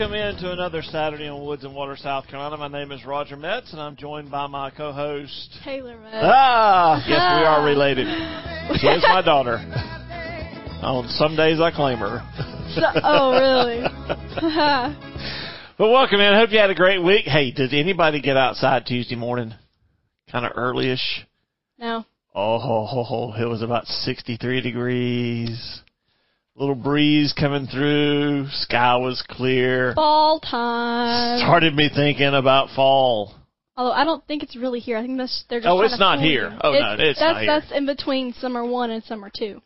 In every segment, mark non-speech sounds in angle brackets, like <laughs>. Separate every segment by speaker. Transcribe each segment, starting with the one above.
Speaker 1: Welcome into another Saturday on Woods and Water, South Carolina. My name is Roger Metz, and I'm joined by my co-host
Speaker 2: Taylor Metz.
Speaker 1: Ah, yes, we are related. <laughs> She is my daughter. On some days, I claim her.
Speaker 2: So- oh, really? <laughs>
Speaker 1: But welcome in. Hope you had a great week. Hey, did anybody get outside Tuesday morning? Kind of early-ish.
Speaker 2: no.
Speaker 1: Oh, ho ho, it was about 63 degrees. Little breeze coming through. Sky was clear.
Speaker 2: Fall time.
Speaker 1: Started me thinking about fall.
Speaker 2: Although I don't think it's really here. I think that's they're just.
Speaker 1: Oh, it's not here.
Speaker 2: you.
Speaker 1: Oh, no, it's
Speaker 2: that's,
Speaker 1: not here.
Speaker 2: That's in between summer one and summer two.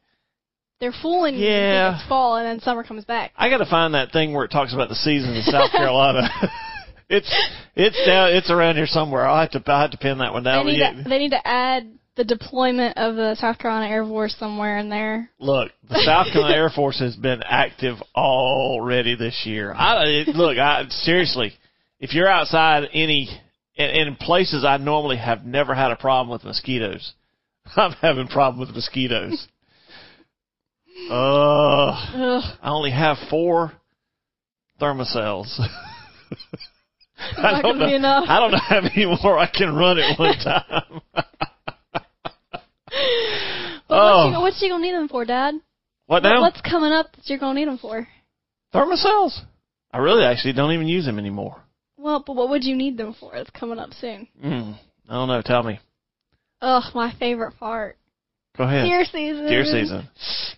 Speaker 2: They're fooling you.
Speaker 1: Yeah.
Speaker 2: It's fall and then summer comes back.
Speaker 1: I got to find that thing where it talks about the seasons in South Carolina. <laughs> it's it's down. It's around here somewhere. I'll have to I have to pin that one
Speaker 2: They
Speaker 1: down.
Speaker 2: need,
Speaker 1: Yeah.
Speaker 2: to, they need to add the deployment of the South Carolina Air Force somewhere in there.
Speaker 1: Look, the South Carolina Air Force has been active already this year. I it- look, I seriously, if you're outside any in, in places I normally have never had a problem with mosquitoes, <laughs> I'm having a problem with mosquitoes. Ugh.
Speaker 2: Ugh.
Speaker 1: I only have four Thermacells. <laughs> I don't know. I don't know how many more I can run at one <laughs> time.
Speaker 2: But
Speaker 1: Oh.
Speaker 2: what's, you, what's you gonna need them for, Dad?
Speaker 1: what now?
Speaker 2: What's coming up that you're gonna need them for?
Speaker 1: Thermacells. I really actually don't even use them anymore.
Speaker 2: Well, but what would you need them for? It's coming up soon.
Speaker 1: Mm, I don't know. Tell me.
Speaker 2: Ugh, my favorite part.
Speaker 1: Go ahead.
Speaker 2: Deer season.
Speaker 1: Deer season.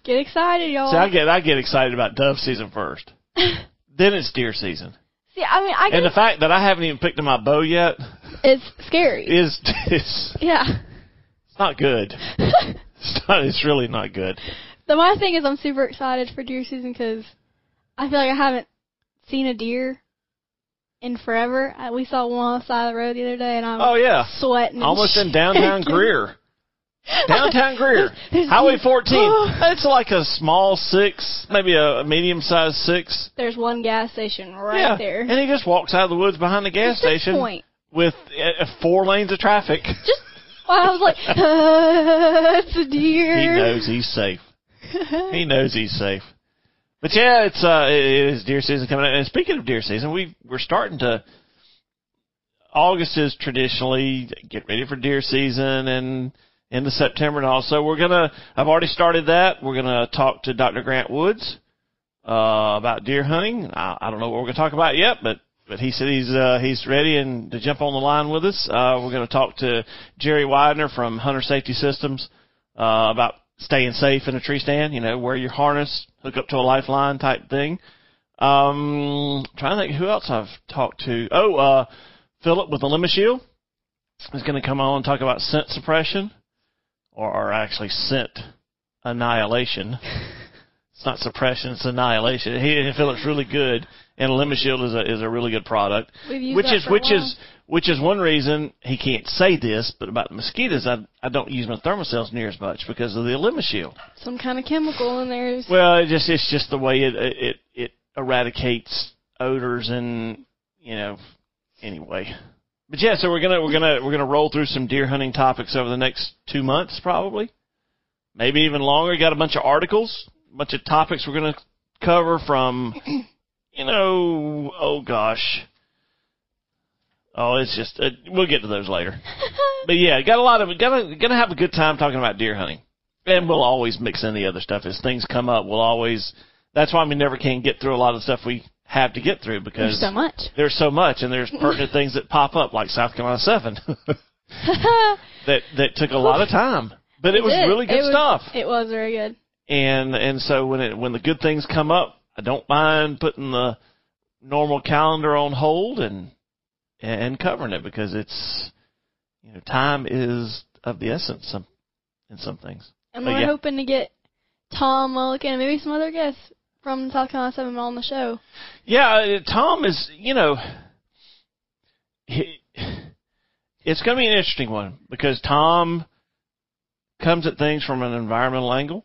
Speaker 2: Get excited, y'all.
Speaker 1: See, I get I get excited about dove season first. <laughs> then it's deer season.
Speaker 2: See, I mean, I
Speaker 1: And the fact that I haven't even picked up my bow yet
Speaker 2: it's scary.
Speaker 1: is <laughs> is
Speaker 2: yeah.
Speaker 1: It's not good. <laughs> It's not. It's really not good.
Speaker 2: the my thing is, I'm super excited for deer season because I feel like I haven't seen a deer in forever. I, we saw one on the side of the road the other day, and I'm
Speaker 1: Oh yeah.
Speaker 2: sweating.
Speaker 1: Almost in downtown. Greer. <laughs> Downtown Greer.
Speaker 2: There's-
Speaker 1: Highway 14. It's like a small six, maybe a medium sized six.
Speaker 2: There's one gas station right
Speaker 1: yeah.
Speaker 2: there.
Speaker 1: And he just walks out of the woods behind the gas
Speaker 2: At
Speaker 1: station
Speaker 2: point,
Speaker 1: with uh, four lanes of traffic.
Speaker 2: just I was like, <laughs> uh, it's a deer.
Speaker 1: He knows he's safe. He knows he's safe. But yeah, it's uh, it is deer season coming up. And speaking of deer season, we we're starting to. August is traditionally get ready for deer season and into September and also we're gonna. I've already started that. We're gonna talk to Dr. Grant Woods uh, about deer hunting. I, I don't know what we're gonna talk about yet, but but he said he's uh, he's ready and to jump on the line with us. Uh, we're going to talk to Jerry Widener from Hunter Safety Systems uh, about staying safe in a tree stand. You know, wear your harness, hook up to a lifeline type thing. Um, trying to think who else I've talked to. Oh, uh, Philip with the Lemon Shield is going to come on and talk about scent suppression, or, or actually scent annihilation. <laughs> it's not suppression; it's annihilation. He and Philip's really good, and Lemon Shield is a is a really good product
Speaker 2: We've used
Speaker 1: which is which is which is one reason he can't say this, but about the mosquitoes, I I don't use my Thermacells near as much because of the Lemon Shield.
Speaker 2: some kind of chemical in there.
Speaker 1: Well, it just it's just the way it it it eradicates odors and you know anyway. But yeah, so we're gonna we're gonna we're gonna roll through some deer hunting topics over the next two months probably, maybe even longer. Got a bunch of articles, bunch of topics we're gonna cover from, you know, oh gosh. Oh, it's just uh, we'll get to those later. <laughs> But yeah, got a lot of gonna gonna have a good time talking about deer hunting, and we'll always mix in the other stuff as things come up. We'll always. That's why we never can get through a lot of the stuff we have to get through because
Speaker 2: There's so much.
Speaker 1: there's so much, and there's pertinent things that pop up like South Carolina Seven <laughs> <laughs> that that took a lot of time, but it was
Speaker 2: did.
Speaker 1: really good
Speaker 2: It was-
Speaker 1: stuff.
Speaker 2: It was very good.
Speaker 1: And and so when it when the good things come up, I don't mind putting the normal calendar on hold and and covering it because it's you know time is of the essence some in some things.
Speaker 2: And
Speaker 1: But
Speaker 2: we're
Speaker 1: yeah.
Speaker 2: hoping to get Tom Mulligan and maybe some other guests from South Carolina Seven on the show.
Speaker 1: Yeah, uh, Tom is you know he, it's going to be an interesting one because Tom comes at things from an environmental angle,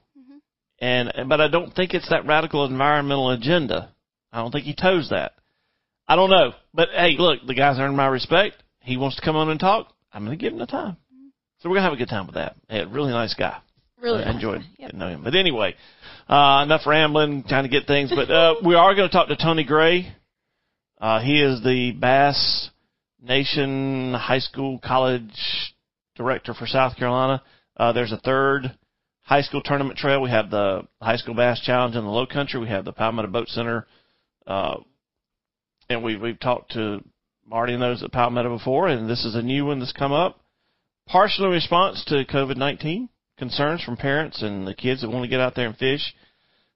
Speaker 1: and but I don't think it's that radical environmental agenda. I don't think he toes that. I don't know, but hey, look, the guy's earned my respect. He wants to come on and talk. I'm going to give him the time. So we're going to have a good time with that. Hey, really nice guy.
Speaker 2: Really
Speaker 1: I enjoyed
Speaker 2: guy. Yep.
Speaker 1: getting to know him. But anyway, uh, enough rambling, trying to get things. But uh, <laughs> we are going to talk to Tony Gray. Uh, he is the Bass Nation High School College Director for South Carolina. Uh, there's a third high school tournament trail. We have the High School Bass Challenge in the Low Country. We have the Palmetto Boat Center. Uh, and we, we've talked to Marty and those at Palmetto before, and this is a new one that's come up. Partially in response to COVID 19 concerns from parents and the kids that want to get out there and fish.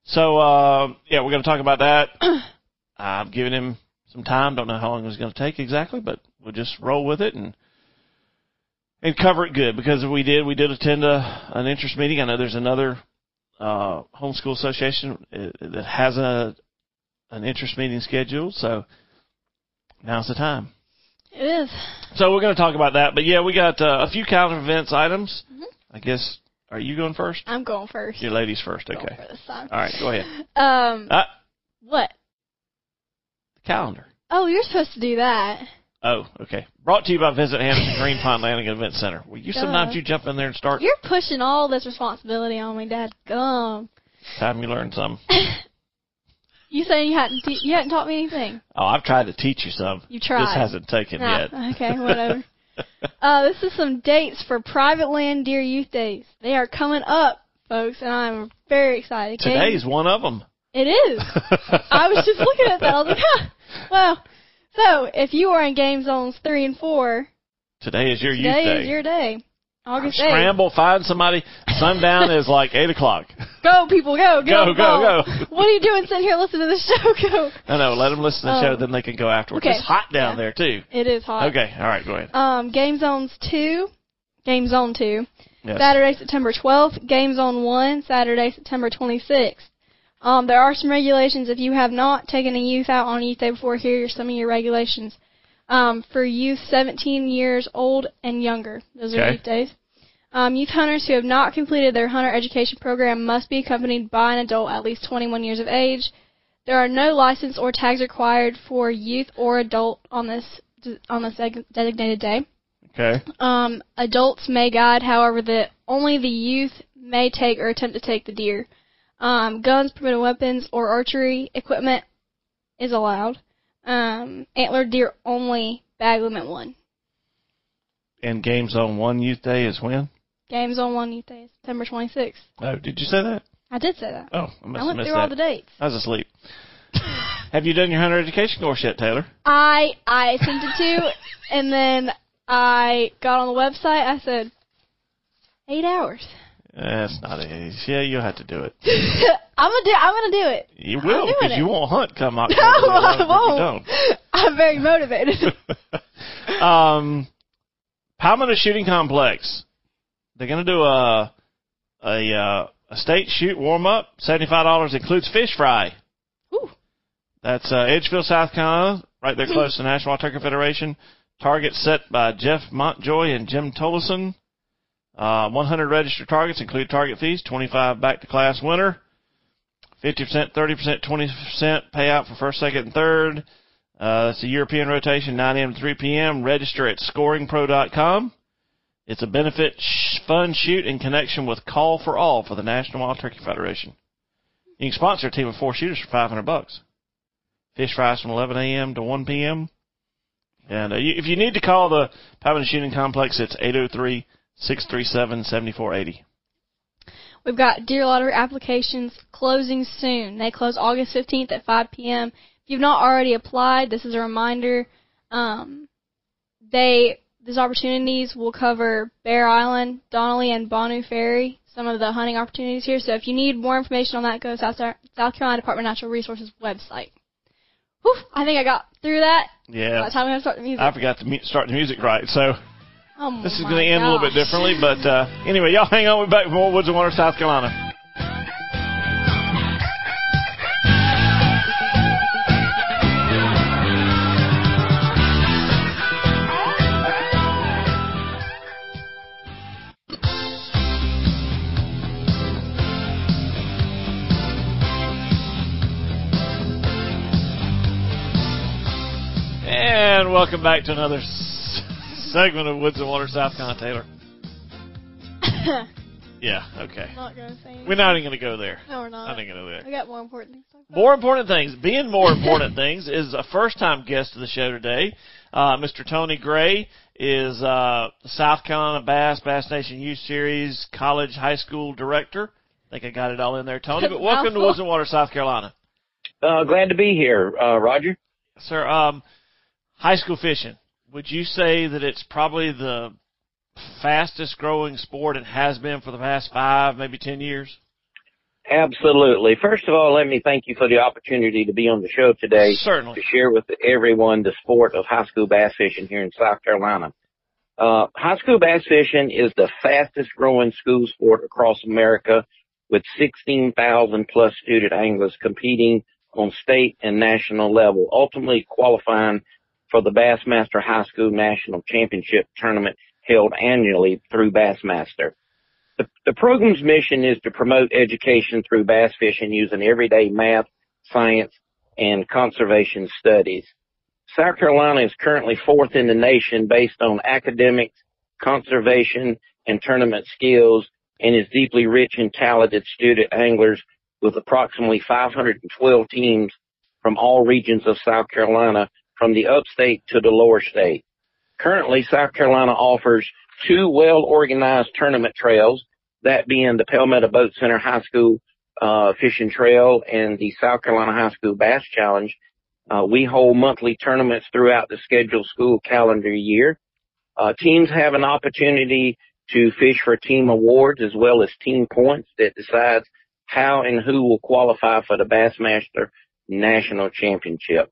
Speaker 1: So, uh, yeah, we're going to talk about that. <clears throat> I've given him some time. Don't know how long it's going to take exactly, but we'll just roll with it and and cover it good because if we did we did attend a an interest meeting. I know there's another uh, homeschool association uh, that has a an interest meeting scheduled, so now's the time.
Speaker 2: It is.
Speaker 1: So we're going to talk about that. But yeah, we got uh, a few calendar events items. I guess are you going first?
Speaker 2: I'm going first.
Speaker 1: Your ladies first. Okay.
Speaker 2: for this time.
Speaker 1: All right, go ahead. <laughs>
Speaker 2: Um,
Speaker 1: Uh,
Speaker 2: what?
Speaker 1: The calendar.
Speaker 2: Oh, you're supposed to do that.
Speaker 1: Oh, okay. Brought to you by Visit Hampton Green Pond Landing Event Center. Well, you sometimes you jump in there and start.
Speaker 2: You're pushing all this responsibility on me, Dad. Gum.
Speaker 1: Time you learn some. <laughs>
Speaker 2: You saying you hadn't te- you hadn't taught me anything?
Speaker 1: Oh, I've tried to teach you some.
Speaker 2: You tried.
Speaker 1: Just hasn't taken
Speaker 2: Nah,
Speaker 1: yet.
Speaker 2: Okay, <laughs> whatever. uh, this is some dates for Private Land Deer Youth Days. They are coming up, folks, and I'm very excited.
Speaker 1: Today's one of them.
Speaker 2: It is. <laughs> I was just looking at that. I was like, huh. Well, so if you are in game zones three and four,
Speaker 1: Today is your youth
Speaker 2: today
Speaker 1: day.
Speaker 2: is your day. August 8th.
Speaker 1: Scramble, find somebody. Sundown is like eight o'clock. <laughs>
Speaker 2: Go, people, go,
Speaker 1: Go,
Speaker 2: go,
Speaker 1: go, go. <laughs>
Speaker 2: What are you doing sitting here listening to the show? <laughs> Go.
Speaker 1: No, no, let them listen to the
Speaker 2: Oh.
Speaker 1: show, then they can go afterwards.
Speaker 2: Okay.
Speaker 1: It's hot down
Speaker 2: Yeah.
Speaker 1: there too.
Speaker 2: It is hot.
Speaker 1: Okay, all right, go ahead.
Speaker 2: Um, game zones two, game zone two,
Speaker 1: Yes.
Speaker 2: Saturday, September 12th. Game zone one, Saturday, September 26th. Um, there are some regulations. If you have not taken a youth out on a youth day before, here are some of your regulations. Um, for youth 17 years old and younger, those are youth days. Um, youth hunters who have not completed their hunter education program must be accompanied by an adult at least 21 years of age. There are no license or tags required for youth or adult on this on this designated day.
Speaker 1: Okay.
Speaker 2: Um, adults may guide, however, that only the youth may take or attempt to take the deer. Um, guns, permitted weapons, or archery equipment is allowed. Um, antlered deer only. Bag limit one.
Speaker 1: And games on One Youth Day is when?
Speaker 2: Games on one youth day, is September 26th.
Speaker 1: Oh, did you say that?
Speaker 2: I did say that.
Speaker 1: Oh, I must
Speaker 2: I went
Speaker 1: missed
Speaker 2: through
Speaker 1: that.
Speaker 2: all the dates.
Speaker 1: I was asleep. <laughs> have you done your hunter education course yet, Taylor?
Speaker 2: I I attempted to, and then I got on the website. I said eight hours.
Speaker 1: That's not it. Yeah, you'll have to do it. <laughs>
Speaker 2: I'm gonna do. I'm gonna do it.
Speaker 1: You will because you won't hunt come <laughs> October.
Speaker 2: No, I
Speaker 1: 11th
Speaker 2: won't. I'm very motivated. <laughs>
Speaker 1: um, Palmetto Shooting Complex. They're going to do a a uh, a state shoot warm up. Seventy five dollars includes fish fry.
Speaker 2: Ooh.
Speaker 1: That's uh, Edgefield, South Carolina, right there close to the National Turkey Federation. Target set by Jeff Montjoy and Jim Tolleson. Uh, 100 registered targets include target fees, 25 back to class winner, 50%, 30%, 20% payout for first, second, and third. Uh, it's a European rotation, 9 a.m. to 3 p.m. Register at scoringpro.com. It's a benefit sh- fun shoot in connection with Call for All for the National Wild Turkey Federation. You can sponsor a team of four shooters for 500 bucks. Fish fries from 11 a.m. to 1 p.m. And uh, you, if you need to call the Palmetto Shooting Complex, it's 803 637 7480.
Speaker 2: We've got deer lottery applications closing soon. They close August 15th at 5 p.m. If you've not already applied, this is a reminder. Um, they these opportunities will cover Bear Island, Donnelley, and Bonneau Ferry. Some of the hunting opportunities here. So if you need more information on that, go to South, South Carolina Department of Natural Resources website. Whew, I think I got through that.
Speaker 1: Yeah.
Speaker 2: By the time we have to start the music.
Speaker 1: I forgot to mu- start the music right, so
Speaker 2: oh
Speaker 1: this is going to end a little bit differently. But uh, anyway, y'all hang on. We're back with more Woods and Water, South Carolina. And welcome back to another segment of Woods and Water, South Carolina. Taylor. <laughs> Yeah. Okay.
Speaker 2: Not gonna say. Anything.
Speaker 1: We're not even going to go there.
Speaker 2: No, we're not.
Speaker 1: I think going to go there.
Speaker 2: I got more important things to talk about.
Speaker 1: More important things. Being more important <laughs> things is a first time guest of the show today. Uh, Mr. Tony Gray is uh, South Carolina Bass, Bass Nation Youth Series College High School Director. I think I got it all in there, Tony. But <laughs> welcome to Woods and Water, South Carolina.
Speaker 3: Uh, glad to be here, uh, Roger.
Speaker 1: Sir, um, high school fishing. Would you say that it's probably the fastest growing sport and has been for the past five, maybe ten years?
Speaker 3: Absolutely. First of all, let me thank you for the opportunity to be on the show today
Speaker 1: Certainly.
Speaker 3: to share with everyone the sport of high school bass fishing here in South Carolina. Uh, high school bass fishing is the fastest growing school sport across America with 16,000 plus student anglers competing on state and national level, ultimately qualifying for the Bassmaster High School National Championship tournament held annually through Bassmaster. The, the program's mission is to promote education through bass fishing using everyday math, science, and conservation studies. South Carolina is currently fourth in the nation based on academics, conservation, and tournament skills and is deeply rich in talented student anglers with approximately 512 teams from all regions of South Carolina from the upstate to the lower state. Currently, South Carolina offers two well-organized tournament trails, that being the Palmetto Boat Center High School uh, Fishing Trail and the South Carolina High School Bass Challenge. Uh, we hold monthly tournaments throughout the scheduled school calendar year. Uh, teams have an opportunity to fish for team awards as well as team points that decides how and who will qualify for the Bassmaster National Championship.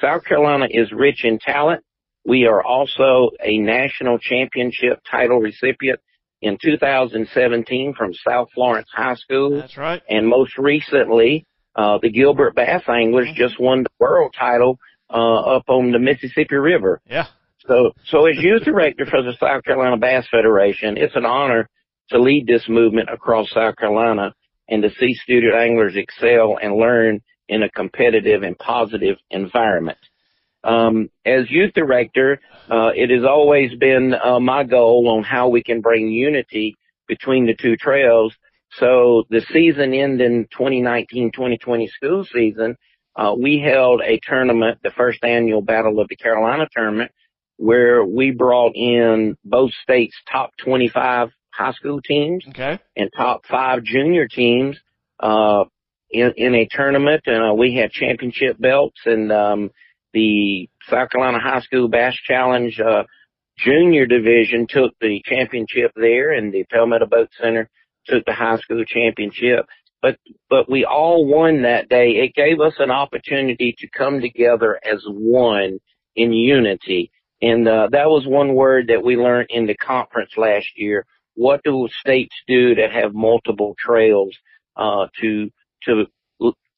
Speaker 3: South Carolina is rich in talent. We are also a national championship title recipient in 2017 from South Florence High School.
Speaker 1: That's right.
Speaker 3: And most recently, uh, the Gilbert Bass Anglers just won the world title, uh, up on the Mississippi River.
Speaker 1: Yeah.
Speaker 3: So, so as youth director for the South Carolina Bass Federation, it's an honor to lead this movement across South Carolina and to see student anglers excel and learn in a competitive and positive environment. Um, as youth director, uh, it has always been uh, my goal on how we can bring unity between the two trails. So the season ending 2019-2020 school season, uh, we held a tournament, the first annual Battle of the Carolina tournament, where we brought in both states' top 25 high school teams
Speaker 1: Okay.
Speaker 3: and top five junior teams uh, in, in a tournament. And uh, we had championship belts, and um, the South Carolina High School Bass Challenge uh, junior division took the championship there, and the Palmetto Boat Center took the high school championship. But but we all won that day. It gave us an opportunity to come together as one in unity. And uh, that was one word that we learned in the conference last year. What do states do that have multiple trails uh, to to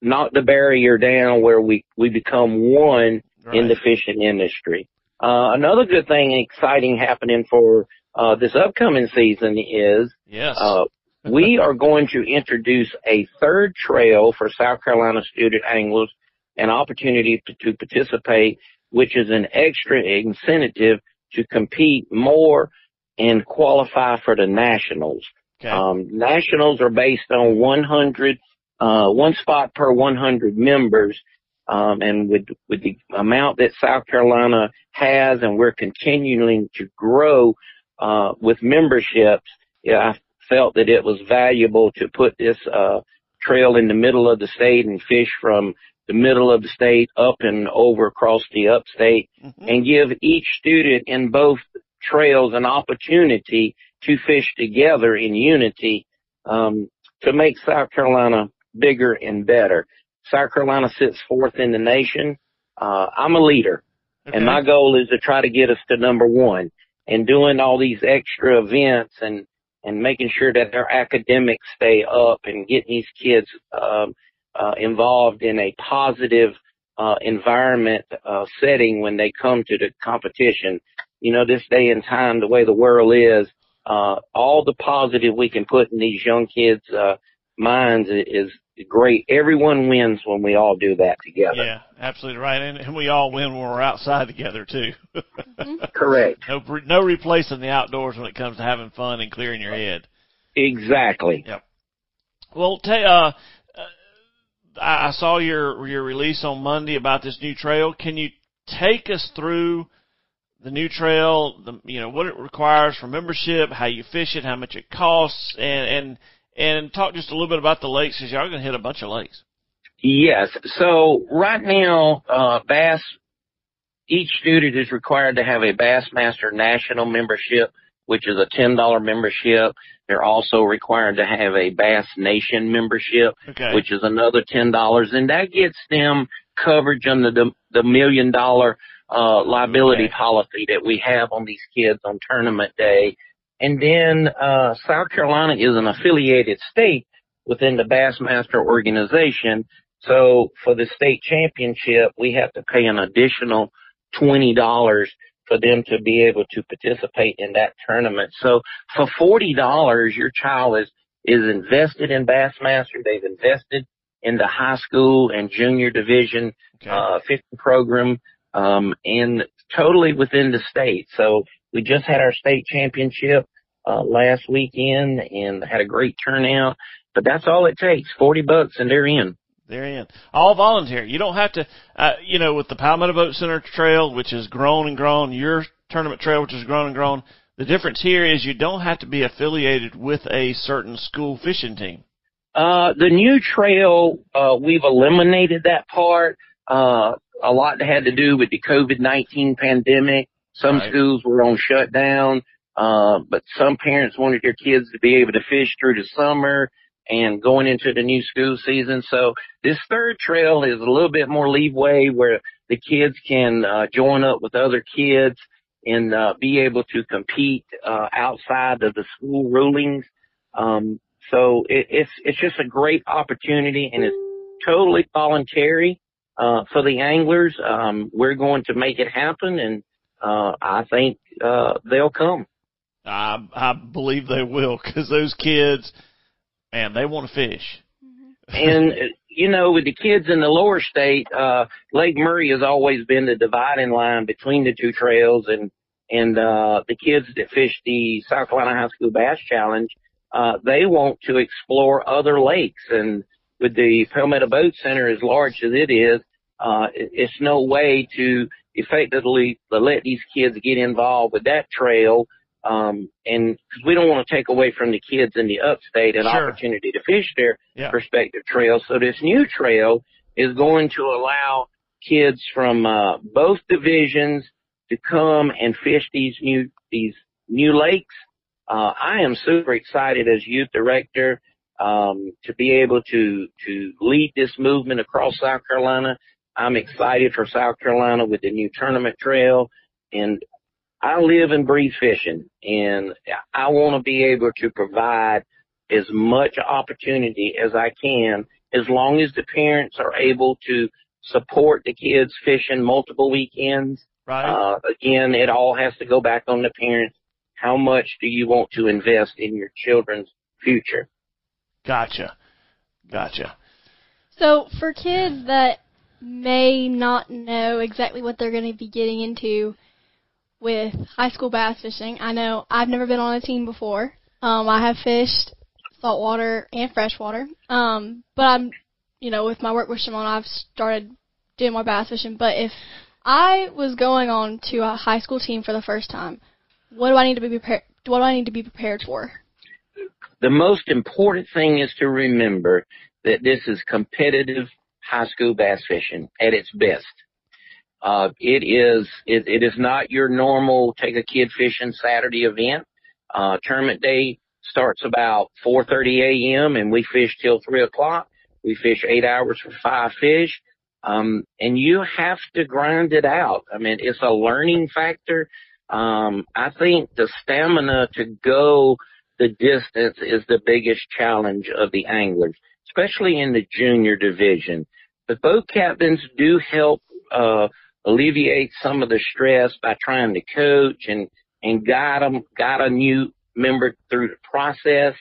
Speaker 3: knock the barrier down where we we become one in the fishing industry? Uh, another good thing, exciting happening for uh, this upcoming season is
Speaker 1: Yes.
Speaker 3: uh, we <laughs> are going to introduce a third trail for South Carolina student anglers, an opportunity to, to participate, which is an extra incentive to compete more and qualify for the nationals.
Speaker 1: okay.
Speaker 3: Um, nationals are based on 100, uh, one spot per 100 members. Um, and with, with the amount that South Carolina has and we're continuing to grow, uh, with memberships, yeah, I felt that it was valuable to put this, uh, trail in the middle of the state and fish from the middle of the state up and over across the upstate
Speaker 1: Mhm.
Speaker 3: and give each student in both trails an opportunity to fish together in unity um, to make South Carolina bigger and better. South Carolina sits fourth in the nation uh, I'm a leader
Speaker 1: Okay.
Speaker 3: and my goal is to try to get us to number one and doing all these extra events and, and making sure that their academics stay up and getting these kids, um, uh, involved in a positive, uh, environment, uh, setting when they come to the competition. You know, this day and time, the way the world is, uh, all the positive we can put in these young kids, uh, minds is great. Everyone wins when we all do that together.
Speaker 1: Yeah, absolutely right. And, and we all win when we're outside together too. <laughs>
Speaker 3: Correct.
Speaker 1: no, no replacing the outdoors when it comes to having fun and clearing your head.
Speaker 3: Exactly. Yep.
Speaker 1: Well, ta uh, uh, I I saw your your release on Monday about this new trail. Can you take us through the new trail? The you know what it requires for membership, how you fish it, how much it costs, and and and talk just a little bit about the lakes because y'all gonna hit a bunch of lakes.
Speaker 3: Yes. So right now, uh, Bass, each student is required to have a Bassmaster National membership, which is a $10 membership. They're also required to have a Bass Nation membership,
Speaker 1: Okay.
Speaker 3: which is another $10. And that gets them coverage under the, the million dollar, uh, liability
Speaker 1: Okay.
Speaker 3: policy that we have on these kids on tournament day. And then, uh, South Carolina is an affiliated state within the Bassmaster organization. So for the state championship, we have to pay an additional twenty dollars for them to be able to participate in that tournament. So for forty dollars, your child is is invested in Bassmaster. They've invested in the high school and junior division
Speaker 1: Okay.
Speaker 3: uh, fishing program, um, and totally within the state. So we just had our state championship, uh, last weekend and had a great turnout, but that's all it takes, 40 bucks and they're in.
Speaker 1: They're in. All volunteer. You don't have to, uh, you know, with the Palmetto Boat Center Trail, which has grown and grown, your tournament trail, which has grown and grown, the difference here is you don't have to be affiliated with a certain school fishing team.
Speaker 3: Uh, the new trail, uh, we've eliminated that part. Uh, a lot had to do with the COVID-19 pandemic. Some
Speaker 1: Right.
Speaker 3: schools were on shutdown. Uh, but some parents wanted their kids to be able to fish through the summer and going into the new school season. So this third trail is a little bit more leeway where the kids can, uh, join up with other kids and, uh, be able to compete, uh, outside of the school rulings. Um, so it, it's it's just a great opportunity, and it's totally voluntary uh, for the anglers. Um, we're going to make it happen, and uh, I think uh, they'll come.
Speaker 1: I, I believe they will because those kids, man, they want to fish.
Speaker 3: And uh, you know, with the kids in the lower state, uh, Lake Murray has always been the dividing line between the two trails, and and uh, the kids that fish the South Carolina High School Bass Challenge, uh, they want to explore other lakes. And with the Palmetto Boat Center as large as it is, uh, it's no way to effectively let these kids get involved with that trail. Um, and cause we don't want to take away from the kids in the upstate an
Speaker 1: Sure.
Speaker 3: opportunity to fish there
Speaker 1: Yeah.
Speaker 3: perspective trail. So this new trail is going to allow kids from uh, both divisions to come and fish these new these new lakes. Uh, I am super excited as youth director um, to be able to to lead this movement across South Carolina. I'm excited for South Carolina with the new tournament trail, and I live and breathe fishing, and I want to be able to provide as much opportunity as I can, as long as the parents are able to support the kids fishing multiple weekends.
Speaker 1: Right?
Speaker 3: Uh, again, it all has to go back on the parents. How much do you want to invest in your children's future?
Speaker 1: Gotcha. Gotcha.
Speaker 2: So for kids that may not know exactly what they're going to be getting into with high school bass fishing, I know I've never been on a team before. Um, I have fished saltwater and freshwater. Um, but I'm, you know, with my work with Shimano, I've started doing more bass fishing. But if I was going on to a high school team for the first time, what do I need to be prepared? What do I need to be prepared for?
Speaker 3: The most important thing is to remember that this is competitive high school bass fishing at its best. Uh, it is, it, it is not your normal take a kid fishing Saturday event. Uh, tournament day starts about 4.30 a.m. and we fish till 3 o'clock. We fish eight hours for five fish. Um, and you have to grind it out. I mean, it's a learning factor. Um, I think the stamina to go the distance is the biggest challenge of the anglers, especially in the junior division. The boat captains do help, uh, alleviate some of the stress by trying to coach and, and guide them, guide a new member through the process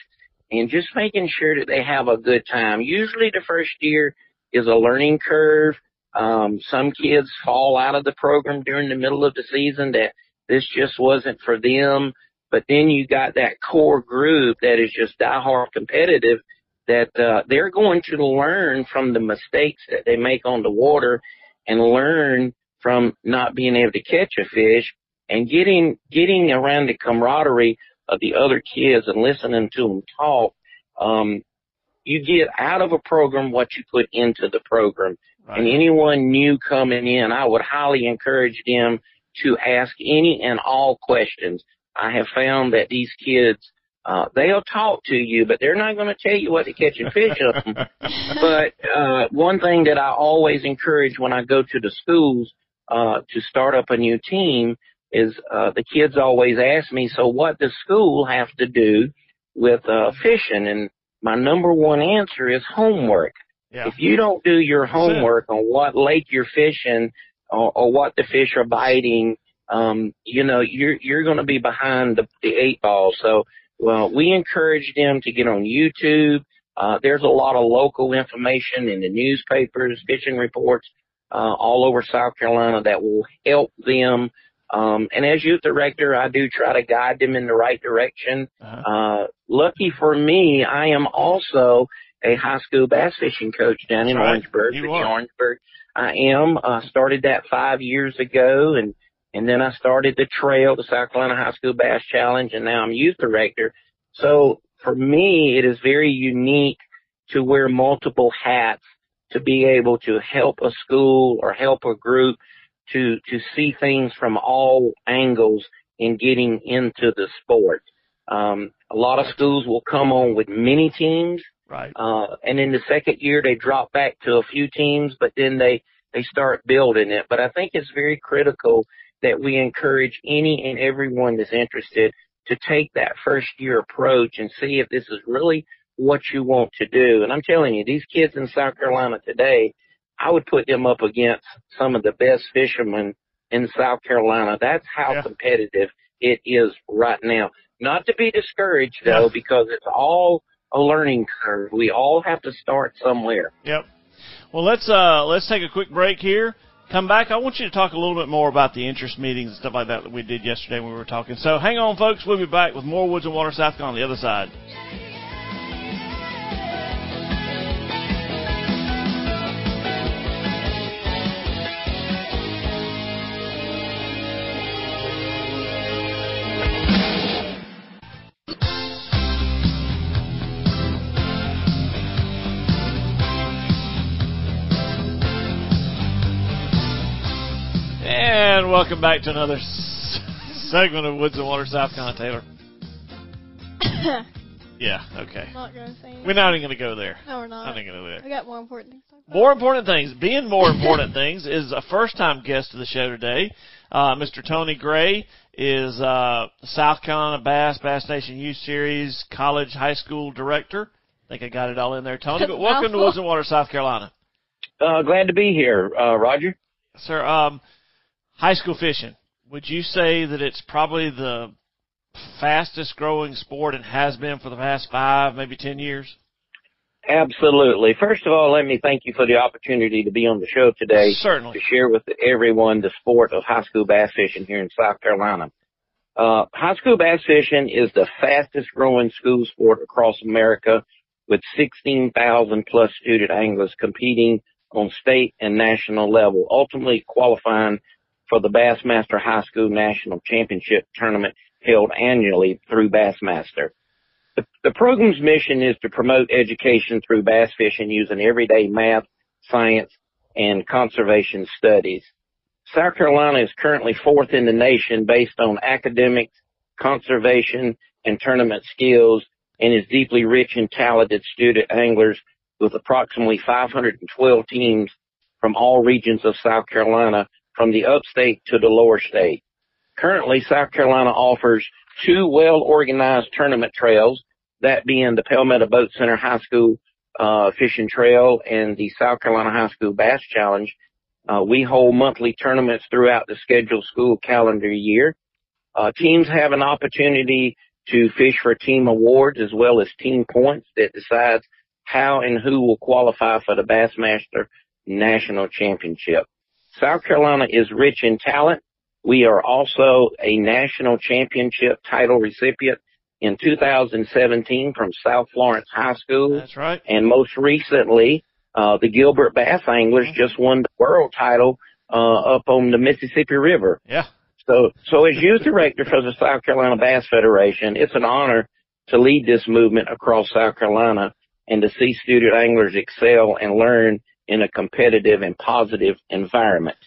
Speaker 3: and just making sure that they have a good time. Usually the first year is a learning curve. Um, some kids fall out of the program during the middle of the season that this just wasn't for them. But then you got that core group that is just diehard competitive that uh, they're going to learn from the mistakes that they make on the water and learn from not being able to catch a fish and getting getting around the camaraderie of the other kids and listening to them talk. Um, you get out of a program what you put into the program. Right. And anyone new coming in, I would highly encourage them to ask any and all questions. I have found that these kids, uh, they'll talk to you, but they're not going to tell you what to catch a fish of. <laughs> but, uh, one thing that I always encourage when I go to the schools, uh, to start up a new team is, uh, the kids always ask me, so what does school have to do with, uh, fishing? And my number one answer is homework. Yeah. If you don't do your homework on what lake you're fishing or, or what the fish are biting, um, you know, you're you're going to be behind the, the eight ball. So, well, we encourage them to get on YouTube. Uh, there's a lot of local information in the newspapers, fishing reports, uh, all over South Carolina that will help them. Um, and as youth director, I do try to guide them in the right direction. Uh-huh. Uh, lucky for me, I am also a high school bass fishing coach down in right. Orangeburg,
Speaker 1: you
Speaker 3: Orangeburg. I am. Uh, started that five years ago, and and then I started the trail, the South Carolina High School Bass Challenge, and now I'm youth director. So for me, it is very unique to wear multiple hats to be able to help a school or help a group to to see things from all angles in getting into the sport. Um, a lot of schools will come on with many teams
Speaker 1: Right.
Speaker 3: Uh, and in the second year, they drop back to a few teams, but then they, they start building it. But I think it's very critical that we encourage any and everyone that's interested to take that first year approach and see if this is really what you want to do. And I'm telling you, these kids in South Carolina today, I would put them up against some of the best fishermen in South Carolina. That's how yeah. competitive it is right now. Not to be discouraged though, yeah. because it's all a learning curve. We all have to start somewhere.
Speaker 1: Yep. Well, let's uh, let's take a quick break here. Come back. I want you to talk a little bit more about the interest meetings and stuff like that that we did yesterday when we were talking. So hang on, folks. We'll be back with more Woods and Water South on the other side. Welcome back to another s- segment of Woods and Water South Con Taylor. <coughs> yeah, okay.
Speaker 2: Not gonna say
Speaker 1: We're not even going to go there.
Speaker 2: No, we're not.
Speaker 1: Not even going to go there.
Speaker 2: We got more important things. To talk about.
Speaker 1: More important things. Being more important <laughs> things is a first time guest of the show today. Uh, Mr. Tony Gray is uh, South Carolina Bass, Bass Nation Youth Series College High School Director. I think I got it all in there, Tony. But <laughs> welcome to Woods and Water, South Carolina.
Speaker 3: Uh, glad to be here, uh, Roger.
Speaker 1: Sir, um, high school fishing. Would you say that it's probably the fastest growing sport and has been for the past five, maybe ten years?
Speaker 3: Absolutely. First of all, let me thank you for the opportunity to be on the show today.
Speaker 1: Certainly.
Speaker 3: To share with everyone the sport of high school bass fishing here in South Carolina. Uh, high school bass fishing is the fastest growing school sport across America with 16,000 plus student anglers competing on state and national level, ultimately qualifying for the Bassmaster High School National Championship Tournament held annually through Bassmaster. The, the program's mission is to promote education through bass fishing using everyday math, science, and conservation studies. South Carolina is currently fourth in the nation based on academics, conservation, and tournament skills and is deeply rich in talented student anglers with approximately 512 teams from all regions of South Carolina, from the upstate to the lower state. Currently, South Carolina offers two well-organized tournament trails, that being the Palmetto Boat Center High School uh, Fishing Trail and the South Carolina High School Bass Challenge. Uh, we hold monthly tournaments throughout the scheduled school calendar year. Uh, teams have an opportunity to fish for team awards as well as team points that decides how and who will qualify for the Bassmaster National Championship. South Carolina is rich in talent. We are also a national championship title recipient in 2017 from South Florence High School.
Speaker 1: That's right.
Speaker 3: And most recently, uh, the Gilbert Bass Anglers mm-hmm. just won the world title, uh, up on the Mississippi River.
Speaker 1: Yeah.
Speaker 3: So, so as youth director for the South Carolina Bass Federation, it's an honor to lead this movement across South Carolina and to see student anglers excel and learn in a competitive and positive environment.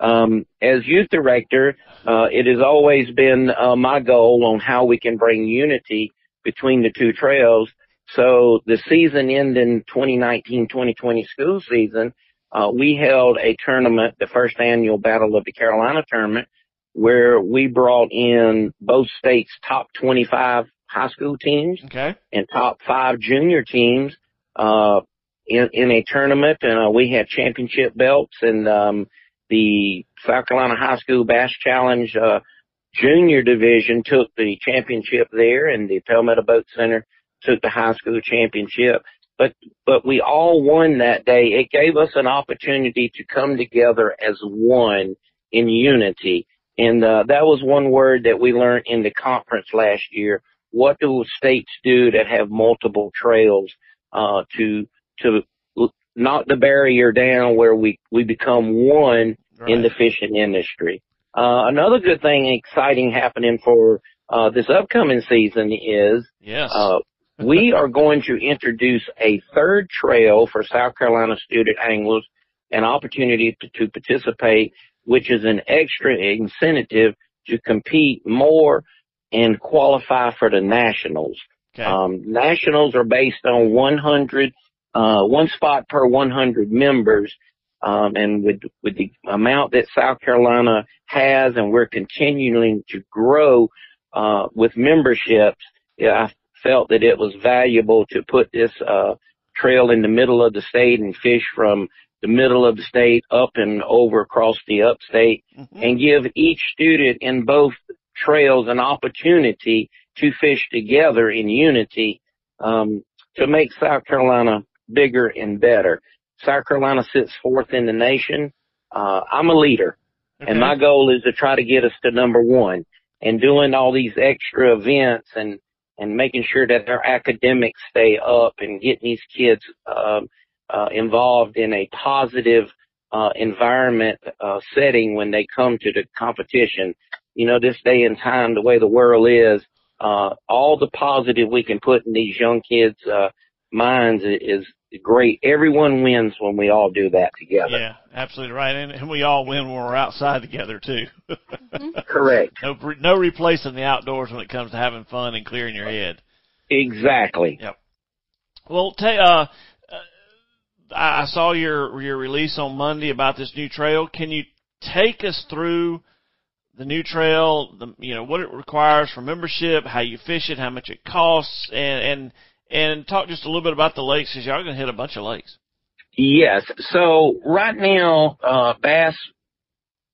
Speaker 3: Um, as youth director, uh, it has always been uh, my goal on how we can bring unity between the two trails. So the season ending 2019-2020 school season, uh, we held a tournament, the first annual Battle of the Carolina tournament, where we brought in both states' top 25 high school teams
Speaker 1: okay.
Speaker 3: and top five junior teams uh, in, in a tournament, and uh, we had championship belts. And um, the South Carolina High School Bass Challenge uh, junior division took the championship there, and the Palmetto Boat Center took the high school championship. But but we all won that day. It gave us an opportunity to come together as one in unity. And uh, that was one word that we learned in the conference last year what do states do that have multiple trails uh, to to knock the barrier down where we we become one right. in the fishing industry. Uh, another good thing, exciting happening for uh, this upcoming season is
Speaker 1: yes.
Speaker 3: uh, we <laughs> are going to introduce a third trail for South Carolina student anglers, an opportunity to, to participate, which is an extra incentive to compete more and qualify for the nationals.
Speaker 1: Okay.
Speaker 3: Um, nationals are based on 100, uh, one spot per 100 members. Um, and with, with the amount that South Carolina has and we're continuing to grow, uh, with memberships, yeah, I felt that it was valuable to put this, uh, trail in the middle of the state and fish from the middle of the state up and over across the upstate mm-hmm. and give each student in both trails an opportunity to fish together in unity um, to make South Carolina bigger and better. South Carolina sits fourth in the nation. Uh, I'm a leader, and my goal is to try to get us to number one. And doing all these extra events and and making sure that their academics stay up and getting these kids um, uh, involved in a positive uh, environment uh, setting when they come to the competition you know, this day and time, the way the world is, uh, all the positive we can put in these young kids' uh, minds is great. Everyone wins when we all do that together.
Speaker 1: Yeah, absolutely right, and, and we all win when we're outside together too. <laughs>
Speaker 3: Correct.
Speaker 1: No, no replacing the outdoors when it comes to having fun and clearing your head.
Speaker 3: Exactly.
Speaker 1: Yep. Well, ta- uh, uh, I saw your your release on Monday about this new trail. Can you take us through the new trail, the, you know, what it requires for membership, how you fish it, how much it costs, and, and, and talk just a little bit about the lakes because y'all going to hit a bunch of lakes.
Speaker 3: Yes. So right now, uh, Bass,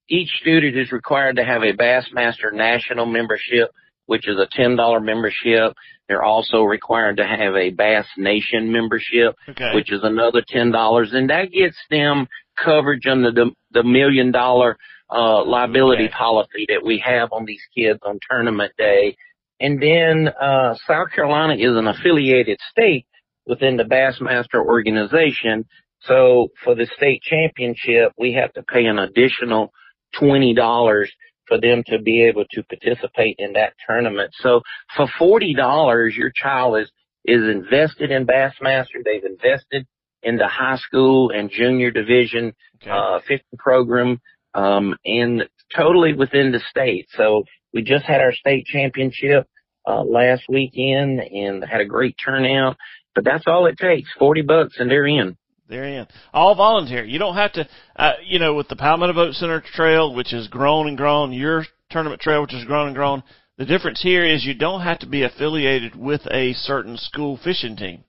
Speaker 3: each student is required to have a Bassmaster National membership, which is a $10 membership. They're also required to have a Bass Nation membership,
Speaker 1: okay.
Speaker 3: which is another $10. And that gets them coverage under the, the million dollar uh, liability okay. policy that we have on these kids on tournament day. And then, uh, South Carolina is an affiliated state within the Bassmaster organization. So for the state championship, we have to pay an additional $20 for them to be able to participate in that tournament. So for $40, your child is, is invested in Bassmaster. They've invested in the high school and junior division, okay. uh, 50 program um, and totally within the state. So we just had our state championship uh, last weekend and had a great turnout. But that's all it takes, forty bucks, and they're in.
Speaker 1: They're in. All volunteer. You don't have to, uh, you know, with the Palmetto Boat Center Trail, which has grown and grown, your tournament trail, which has grown and grown, the difference here is you don't have to be affiliated with a certain school fishing team.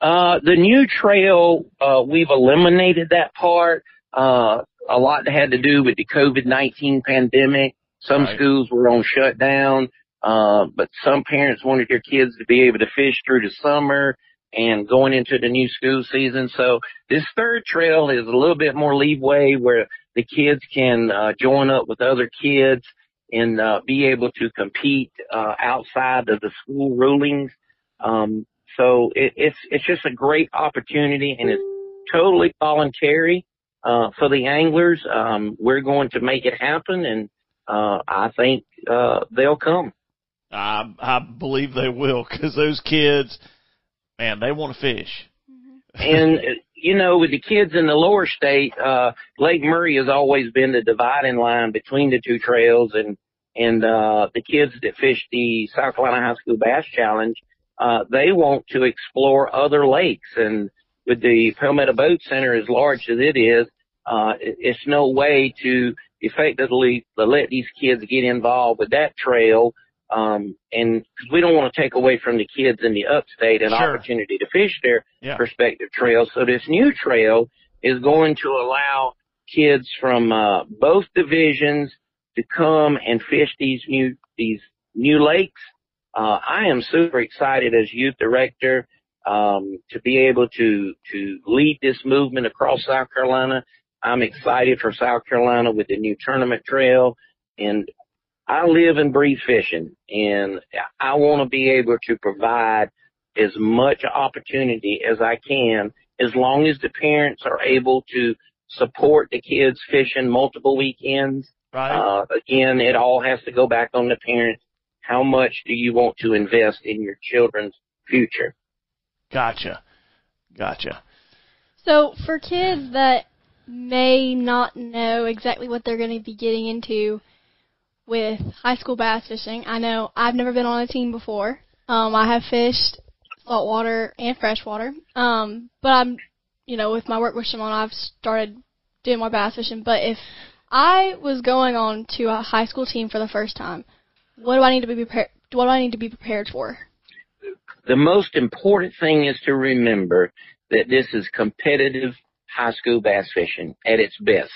Speaker 3: Uh, the new trail, uh, we've eliminated that part. Uh, a lot had to do with the COVID-19 pandemic. Some
Speaker 1: Right.
Speaker 3: schools were on shutdown. Uh, but some parents wanted their kids to be able to fish through the summer and going into the new school season. So this third trail is a little bit more leeway where the kids can, uh, join up with other kids and, uh, be able to compete, uh, outside of the school rulings. Um, so it, it's, it's just a great opportunity and it's totally voluntary, uh, for the anglers. Um, we're going to make it happen and, uh, I think, uh, they'll come.
Speaker 1: I I believe they will because those kids, man, they want to fish.
Speaker 3: and uh, you know, with the kids in the lower state, uh, Lake Murray has always been the dividing line between the two trails, and and uh, the kids that fish the South Carolina High School Bass Challenge, uh, they want to explore other lakes, and with the Palmetto Boat Center as large as it is, uh, it's no way to effectively let these kids get involved with that trail. Um, and 'cause we don't want to take away from the kids in the upstate an
Speaker 1: Sure.
Speaker 3: opportunity to fish there
Speaker 1: Yeah.
Speaker 3: perspective trail. So this new trail is going to allow kids from uh, both divisions to come and fish these new these new lakes. Uh, I am super excited as youth director um, to be able to to lead this movement across South Carolina. I'm excited for South Carolina with the new tournament trail, and I live and breathe fishing, and I want to be able to provide as much opportunity as I can, as long as the parents are able to support the kids fishing multiple weekends.
Speaker 1: Right.
Speaker 3: Uh, again, it all has to go back on the parents. How much do you want to invest in your children's future?
Speaker 1: Gotcha. Gotcha.
Speaker 2: So for kids that may not know exactly what they're going to be getting into with high school bass fishing, I know I've never been on a team before. Um, I have fished saltwater and freshwater. Um, but I'm, you know, with my work with Shimano, I've started doing more bass fishing. But if I was going on to a high school team for the first time, what do I need to be prepared? What do I need to be prepared for?
Speaker 3: The most important thing is to remember that this is competitive high school bass fishing at its best.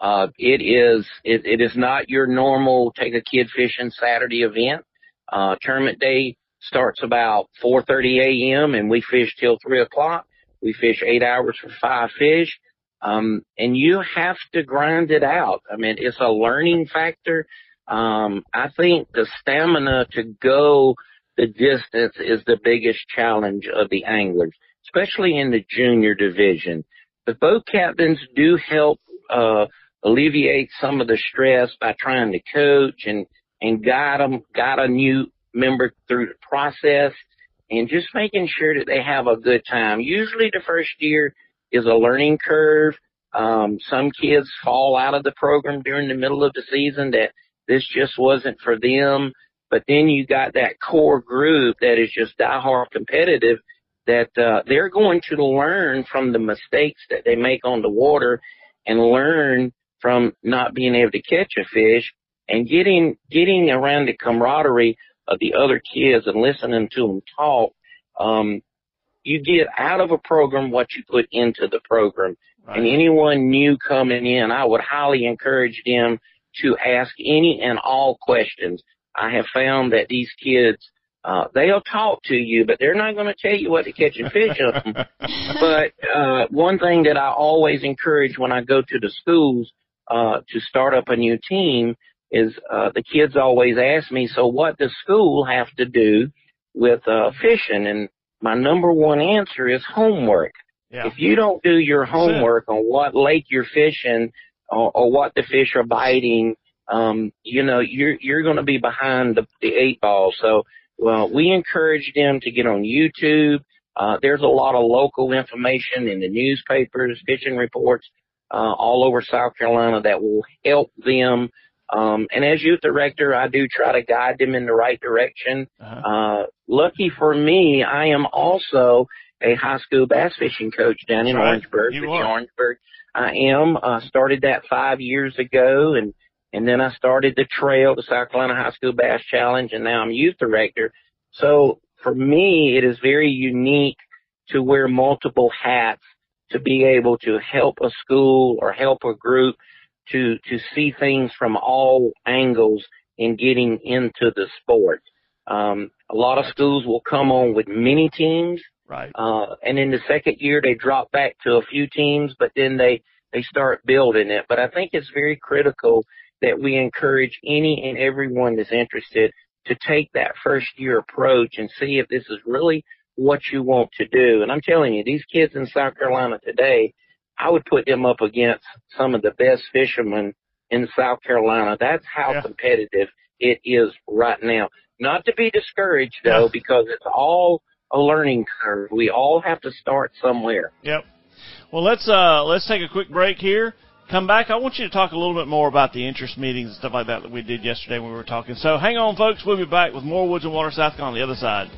Speaker 3: Uh, it is, it, it is not your normal take a kid fishing Saturday event. Uh, tournament day starts about 4.30 a.m. and we fish till 3 o'clock. We fish eight hours for five fish. Um, and you have to grind it out. I mean, it's a learning factor. Um, I think the stamina to go the distance is the biggest challenge of the anglers, especially in the junior division. The boat captains do help uh, alleviate some of the stress by trying to coach and and guide them, guide a new member through the process, and just making sure that they have a good time. Usually, the first year is a learning curve. Um, some kids fall out of the program during the middle of the season that this just wasn't for them. But then you got that core group that is just diehard competitive that uh, they're going to learn from the mistakes that they make on the water and learn from not being able to catch a fish and getting getting around the camaraderie of the other kids and listening to them talk. Um, you get out of a program what you put into the program.
Speaker 1: Right.
Speaker 3: And anyone new coming in, I would highly encourage them to ask any and all questions. I have found that these kids, uh, they'll talk to you, but they're not going to tell you what to catch and fish of. <laughs> but uh, one thing that I always encourage when I go to the schools uh, to start up a new team is uh, the kids always ask me, so what does school have to do with uh, fishing? And my number one answer is homework.
Speaker 1: Yeah.
Speaker 3: If you don't do your homework on what lake you're fishing or, or what the fish are biting, um, you know, you're you're going to be behind the, the eight ball. So, well, we encourage them to get on YouTube. Uh, there's a lot of local information in the newspapers, fishing reports, uh, all over South Carolina that will help them. Um, and as youth director, I do try to guide them in the right direction.
Speaker 1: Uh-huh.
Speaker 3: Uh, lucky for me, I am also a high school bass fishing coach down in
Speaker 1: Right.
Speaker 3: Orangeburg.
Speaker 1: You are.
Speaker 3: Orangeburg. I am. Uh, started that five years ago, and and then I started the trail, the South Carolina High School Bass Challenge, and now I'm youth director. So for me, it is very unique to wear multiple hats to be able to help a school or help a group to to see things from all angles in getting into the sport. Um, a lot of schools will come on with many teams,
Speaker 1: Right.
Speaker 3: uh, and in the second year they drop back to a few teams, but then they they start building it. But I think it's very critical that we encourage any and everyone that's interested to take that first year approach and see if this is really what you want to do. And I'm telling you, these kids in South Carolina today, I would put them up against some of the best fishermen in South Carolina. That's how
Speaker 1: Yeah.
Speaker 3: competitive it is right now. Not to be discouraged though,
Speaker 1: Yeah.
Speaker 3: because it's all a learning curve. We all have to start somewhere.
Speaker 1: Yep. Well, let's uh let's take a quick break here. Come back. I want you to talk a little bit more about the interest meetings and stuff like that that we did yesterday when we were talking. So hang on, folks. We'll be back with more Woods and Water South on the other side.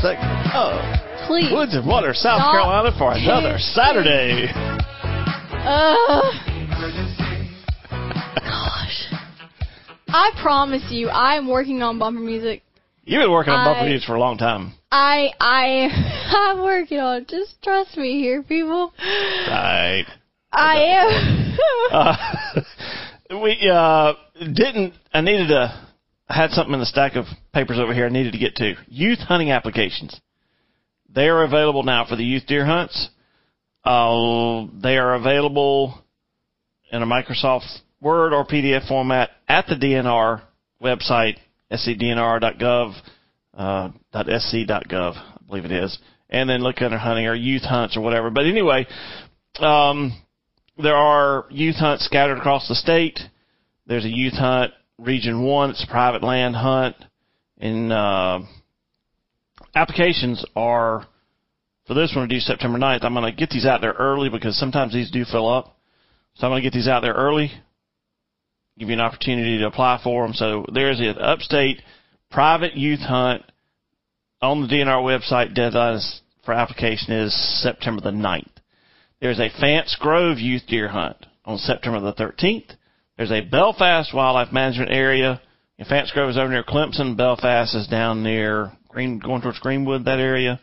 Speaker 1: Segment of
Speaker 2: Please.
Speaker 1: Woods and Water South
Speaker 2: Stop.
Speaker 1: Carolina for another Saturday.
Speaker 2: Ugh. Gosh. I promise you, I am working on bumper music.
Speaker 1: You've been working on bumper
Speaker 2: I-
Speaker 1: news for a long time.
Speaker 2: I I <laughs> I'm working on. it. Just trust me here, people.
Speaker 1: Right.
Speaker 2: I am. <laughs>
Speaker 1: Uh, <laughs> we uh, didn't. I needed to. I had something in the stack of papers over here. I needed to get to youth hunting applications. They are available now for the youth deer hunts. Uh, they are available in a Microsoft Word or PDF format at the DNR website, scdnr.gov, uh, .sc.gov, I believe it is. And then look under hunting or youth hunts or whatever. But anyway, um, there are youth hunts scattered across the state. There's a youth hunt region one. It's a private land hunt, and uh, applications are for this one to do September 9th. I'm going to get these out there early because sometimes these do fill up. So I'm going to get these out there early, give you an opportunity to apply for them. So there's an upstate private youth hunt on the DNR website. Deadline for application is September the 9th. There's a Fants Grove youth deer hunt on September the 13th. There's a Belfast Wildlife Management Area. And Fants Grove is over near Clemson. Belfast is down near Green, going towards Greenwood, that area.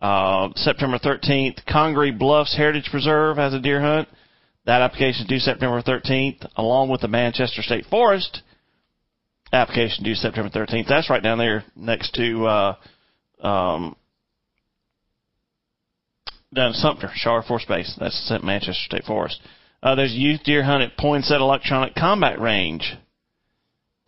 Speaker 1: Uh, September 13th, Congaree Bluffs Heritage Preserve has a deer hunt. That application due September 13th, along with the Manchester State Forest application due September 13th. That's right down there next to uh, um, down Sumter, Shaw Force Base. That's at Manchester State Forest. Uh, there's a youth deer hunt at Poinsett Electronic Combat Range.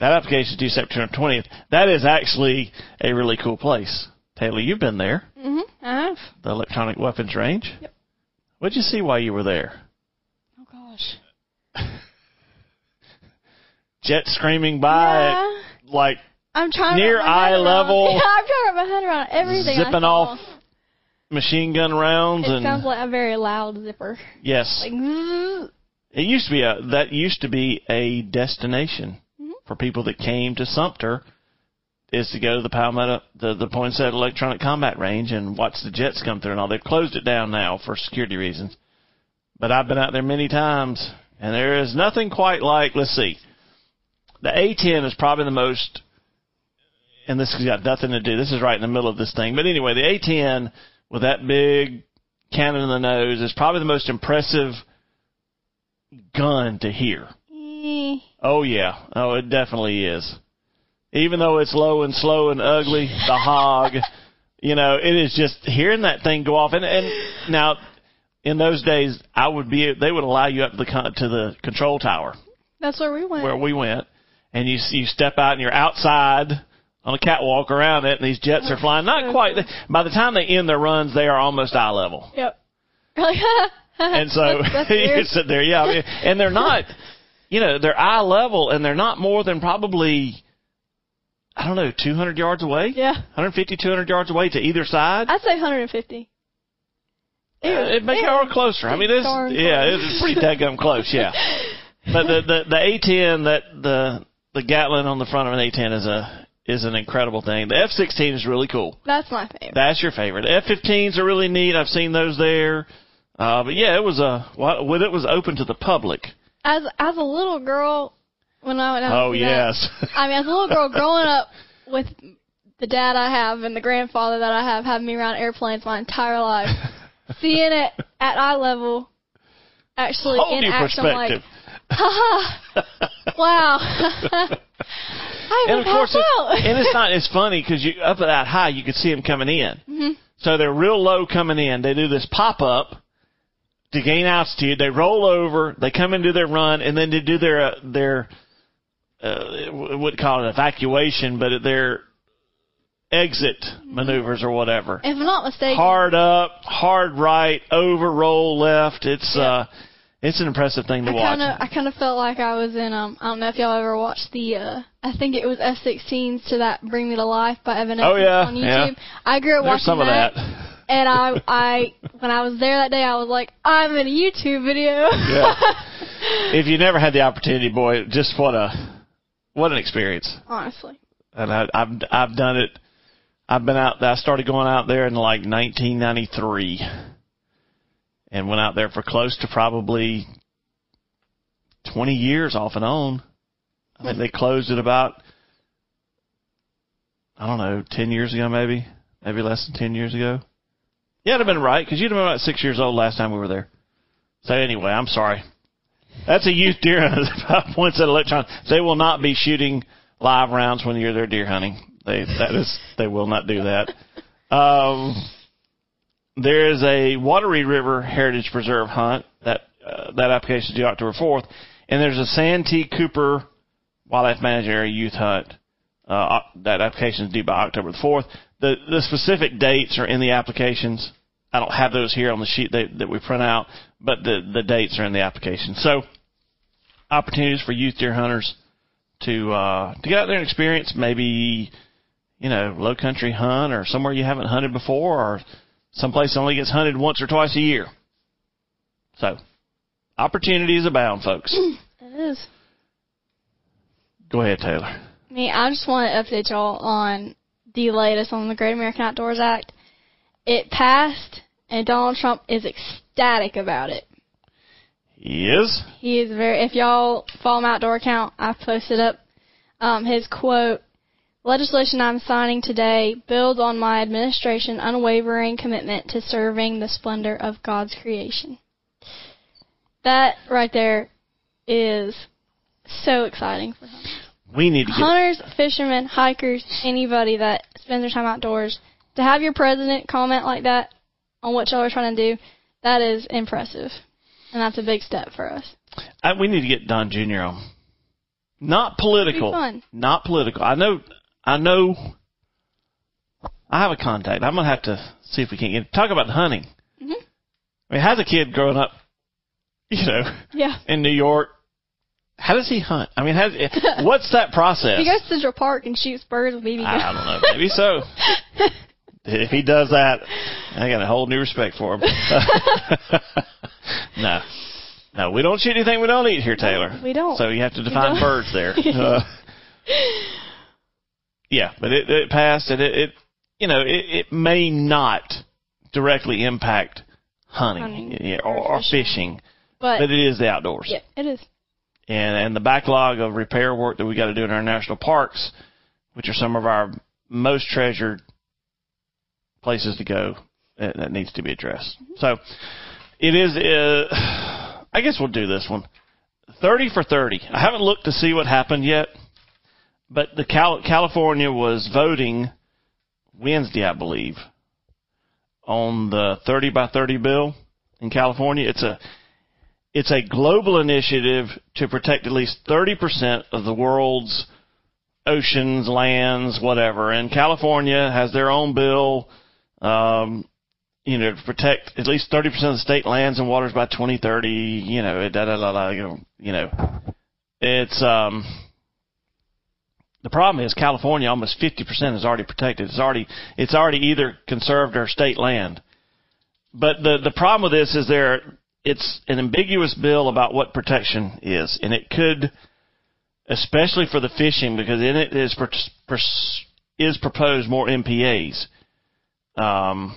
Speaker 1: That application is due September 20th. That is actually a really cool place. Taylor, you've been there,
Speaker 2: Mm-hmm, I have.
Speaker 1: the electronic weapons range.
Speaker 2: Yep.
Speaker 1: What'd you see while you were there?
Speaker 2: Oh gosh. <laughs>
Speaker 1: Jet screaming by,
Speaker 2: Yeah.
Speaker 1: like
Speaker 2: I'm trying
Speaker 1: Near
Speaker 2: to wrap my
Speaker 1: eye level. <laughs>
Speaker 2: Yeah, I'm trying to wrap my head around everything.
Speaker 1: Zipping off machine gun rounds
Speaker 2: It
Speaker 1: and
Speaker 2: sounds like a very loud zipper.
Speaker 1: yes,
Speaker 2: Like.
Speaker 1: It used to be a that used to be a destination
Speaker 2: Mhm.
Speaker 1: for people that came to Sumter is to go to the Palmetto the the Poinsett Electronic Combat Range and watch the jets come through and all. They've closed it down now for security reasons. But I've been out there many times and there is nothing quite like let's see. The A ten is probably the most and this has got nothing to do. This is right in the middle of this thing. But anyway, the A ten with that big cannon in the nose is probably the most impressive gun to hear.
Speaker 2: Eh.
Speaker 1: Oh yeah. Oh, it definitely is. Even though it's low and slow and ugly, the hog, <laughs> you know, it is just hearing that thing go off. And and now, in those days, I would be they would allow you up to the con- to the control tower
Speaker 2: That's where we went.
Speaker 1: where we went, and you you step out and you're outside on a catwalk around it, and these jets are flying. Not quite. By the time they end their runs, they are almost eye level.
Speaker 2: Yep. <laughs>
Speaker 1: and so <laughs>
Speaker 2: That's- that's
Speaker 1: you sit there, yeah. I mean, and they're not, you know, they're eye level, and they're not more than probably, I don't know, 200 yards away.
Speaker 2: Yeah.
Speaker 1: 150, 200 yards away to either side.
Speaker 2: I'd say 150.
Speaker 1: Uh, it make it or closer. I mean, it's yeah, it's pretty daggum close. Yeah, <laughs> but the the the A10 that the the Gatlin on the front of an A10 is a is an incredible thing. The F16 is really cool.
Speaker 2: That's my favorite.
Speaker 1: That's your favorite. F15s are really neat. I've seen those there. Uh, but yeah, it was a when it was open to the public.
Speaker 2: As as a little girl, when I went out.
Speaker 1: Oh
Speaker 2: see that,
Speaker 1: yes,
Speaker 2: I mean, as a little girl <laughs> growing up with the dad I have and the grandfather that I have having me around airplanes my entire life, <laughs> seeing it at eye level, actually
Speaker 1: whole
Speaker 2: in action, like,
Speaker 1: perspective. <laughs>
Speaker 2: wow. I
Speaker 1: and of course, it's, and it's not. It's <laughs> funny because you up at that high, you could see them coming in.
Speaker 2: Mhm.
Speaker 1: So they're real low coming in. They do this pop up to gain altitude. They roll over. They come into their run, and then they do their uh, their uh, would call it evacuation, but their exit maneuvers or whatever.
Speaker 2: If I'm not mistaken,
Speaker 1: Hard up, hard right, over, roll left. It's
Speaker 2: Yeah.
Speaker 1: uh, it's an impressive thing to
Speaker 2: I
Speaker 1: watch.
Speaker 2: kind of I kind of felt like I was in um I don't know if y'all ever watched the uh I think it was F16s to that Bring Me to Life by Evan
Speaker 1: Oh, yeah,
Speaker 2: on YouTube.
Speaker 1: yeah.
Speaker 2: I grew up
Speaker 1: There's
Speaker 2: watching
Speaker 1: some of that.
Speaker 2: and I <laughs> I when I was there that day I was like I'm in a YouTube video.
Speaker 1: Yeah. if you never had the opportunity, boy, just what a what an experience.
Speaker 2: Honestly.
Speaker 1: And I, I've I've done it. I've been out. I started going out there in like 1993, and went out there for close to probably 20 years off and on. I think they closed it about I don't know 10 years ago, maybe maybe less than 10 years ago. Yeah, it'd have been right because you'd have been about six years old last time we were there. So anyway, I'm sorry. That's a youth deer hunter. <laughs> Poinsett electron. They will not be shooting live rounds when you're there deer hunting. They that is they will not do that. Um, there is a Wateree River Heritage Preserve hunt that uh, that application is due October 4th, and there's a Santee Cooper Wildlife Management Area Youth Hunt. Uh, that application is due by October the 4th. The the specific dates are in the applications. I don't have those here on the sheet that, that we print out, but the the dates are in the application. So opportunities for youth deer hunters to uh, to get out there and experience maybe you know low country hunt or somewhere you haven't hunted before or someplace that only gets hunted once or twice a year. So opportunities abound, folks.
Speaker 2: It is.
Speaker 1: Go ahead, Taylor.
Speaker 2: Me, I just want to update y'all on the latest on the Great American Outdoors Act. It passed, and Donald Trump is ecstatic about it.
Speaker 1: He is.
Speaker 2: He is very. If y'all follow my outdoor account, I've posted up um, his quote. Legislation I'm signing today builds on my administration's unwavering commitment to serving the splendor of God's creation. That right there is so exciting for him.
Speaker 1: We need to get
Speaker 2: Hunters, fishermen, hikers, anybody that spends their time outdoors, to have your president comment like that on what y'all are trying to do, that is impressive. And that's a big step for us.
Speaker 1: I, we need to get Don Jr. on. Not political. Not political. I know. I know. I have a contact. I'm gonna have to see if we can get talk about hunting.
Speaker 2: Mhm.
Speaker 1: I mean, how's a kid growing up, you know,
Speaker 2: Yeah.
Speaker 1: in New York? How does he hunt? I mean, how's, what's that <laughs> process?
Speaker 2: He goes to Central Park and shoots birds with BB guns.
Speaker 1: I don't know. Maybe so. if he does that, I got a whole new respect for him. <laughs> <laughs> no, no, we don't shoot anything we don't eat here, Taylor.
Speaker 2: we don't.
Speaker 1: So you have to define birds there. Uh, yeah, but it, it passed, and it, it you know, it, it may not directly impact hunting,
Speaker 2: Hunting
Speaker 1: yeah,
Speaker 2: or,
Speaker 1: or
Speaker 2: fishing.
Speaker 1: fishing,
Speaker 2: but
Speaker 1: but it is the outdoors
Speaker 2: yeah, it is.
Speaker 1: And and the backlog of repair work that we got to do in our national parks, which are some of our most treasured places to go, that, that needs to be addressed. So it is. Uh, I guess we'll do this one. Thirty for thirty. I haven't looked to see what happened yet, but the Cal- California was voting Wednesday, I believe, on the thirty by thirty bill in California. It's a it's a global initiative to protect at least 30% of the world's oceans, lands, whatever. And California has their own bill. Um, you know, to protect at least 30% of the state lands and waters by 2030, you know, da da da da, you know, it's, um, the problem is California almost 50% is already protected. It's already, it's already either conserved or state land. But the, the problem with this is there, it's an ambiguous bill about what protection is, and it could, especially for the fishing, because in it is, is proposed more MPAs. Um,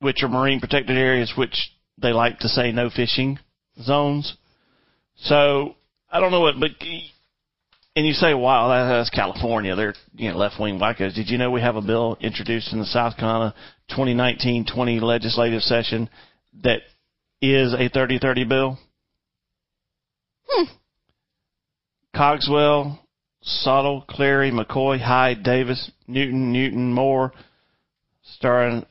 Speaker 1: which are marine protected areas, which they like to say no fishing zones. So I don't know what, but and you say, wow, that's California. They're you know left wing wackos. Did you know we have a bill introduced in the South Carolina 2019-20 legislative session that is a 30-30 bill?
Speaker 2: Hmm.
Speaker 1: Cogswell, Sottile, Clary, McCoy, Hyde, Davis, Newton, Newton, Moore, starring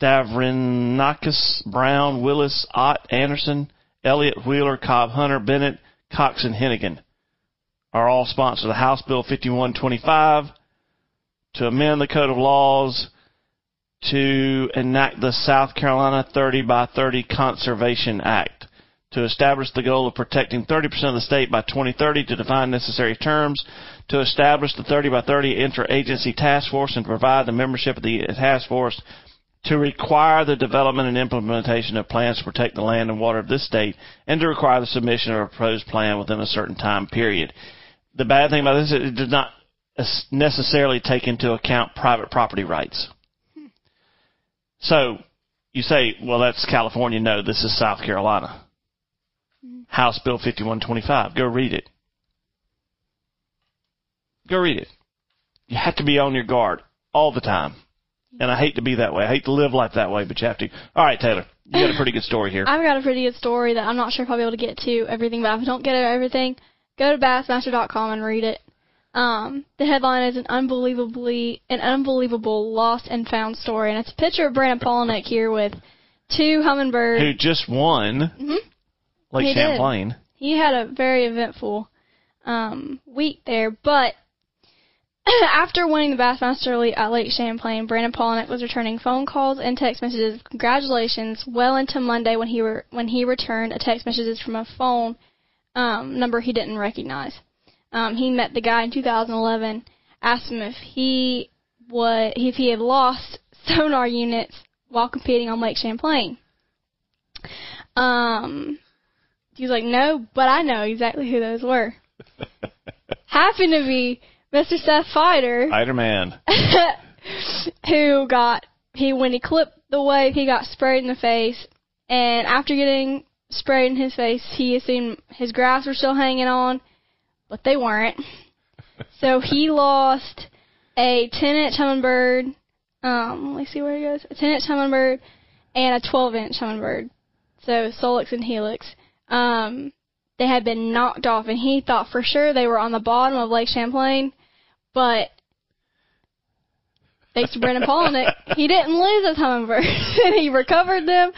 Speaker 1: Stavrinakis, Brown, Willis, Ott, Anderson, Elliott, Wheeler, Cobb, Hunter, Bennett, Cox, and Henegan are all sponsors of House Bill 5125 to amend the Code of Laws to enact the South Carolina 30 by 30 Conservation Act to establish the goal of protecting 30% of the state by 2030 to define necessary terms to establish the 30 by 30 interagency task force and provide the membership of the task force to require the development and implementation of plans to protect the land and water of this state and to require the submission of a proposed plan within a certain time period. The bad thing about this is it does not necessarily take into account private property rights. So you say, well, that's California. No, this is South Carolina. House Bill 5125. Go read it. Go read it. You have to be on your guard all the time. And I hate to be that way. I hate to live life that way, but you have to. All right, Taylor, you got a pretty good story here. <laughs>
Speaker 2: I've got a pretty good story that I'm not sure if I'll be able to get to everything, but if I don't get to everything, go to Bassmaster.com and read it. Um, the headline is an unbelievably an unbelievable lost and found story, and it's a picture of Brandon Palaniuk here with two Humminbirds
Speaker 1: who just won
Speaker 2: mm-hmm.
Speaker 1: Lake
Speaker 2: he
Speaker 1: Champlain.
Speaker 2: Did. He had a very eventful um, week there, but <clears throat> after winning the Bassmaster Elite at Lake Champlain, Brandon Palaniuk was returning phone calls and text messages of congratulations well into Monday when he were when he returned a text messages from a phone um, number he didn't recognize. Um, he met the guy in 2011, asked him if he would if he had lost <laughs> sonar units while competing on Lake Champlain. Um, he was like, "No, but I know exactly who those were." <laughs> Happened to be Mr. Seth Feider.
Speaker 1: Fighter man. <laughs>
Speaker 2: who got he when he clipped the wave, he got sprayed in the face, and after getting sprayed in his face, he assumed his grass were still hanging on, but they weren't. <laughs> so he lost a 10 inch Humminbird. Um, let me see where he goes. A 10 inch Humminbird and a 12 inch Humminbird. So Solix and Helix. Um, they had been knocked off, and he thought for sure they were on the bottom of Lake Champlain, but thanks to Brandon Palaniuk, he didn't lose his Humminbirds, <laughs> and he recovered them.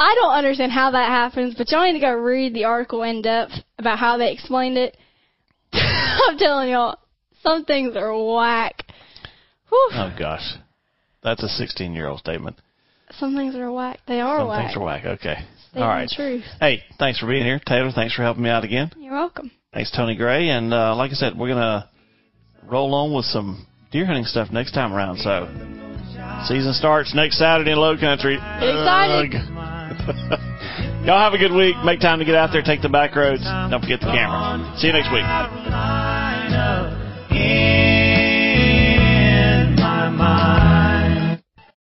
Speaker 2: I don't understand how that happens, but y'all need to go read the article in depth about how they explained it. <laughs> I'm telling y'all, some things are whack. Whew.
Speaker 1: Oh gosh, that's a 16 year old statement.
Speaker 2: Some things are whack. They are
Speaker 1: Some
Speaker 2: whack.
Speaker 1: things are whack. Okay. All right.
Speaker 2: Truth.
Speaker 1: Hey, thanks for being here, Taylor. Thanks for helping me out again.
Speaker 2: You're welcome.
Speaker 1: Thanks, Tony Gray. And uh, like I said, we're gonna roll on with some deer hunting stuff next time around. So, season starts next Saturday in Low Country.
Speaker 2: Excited.
Speaker 1: Y'all have a good week. Make time to get out there, take the back roads. Don't forget the camera. See you next week.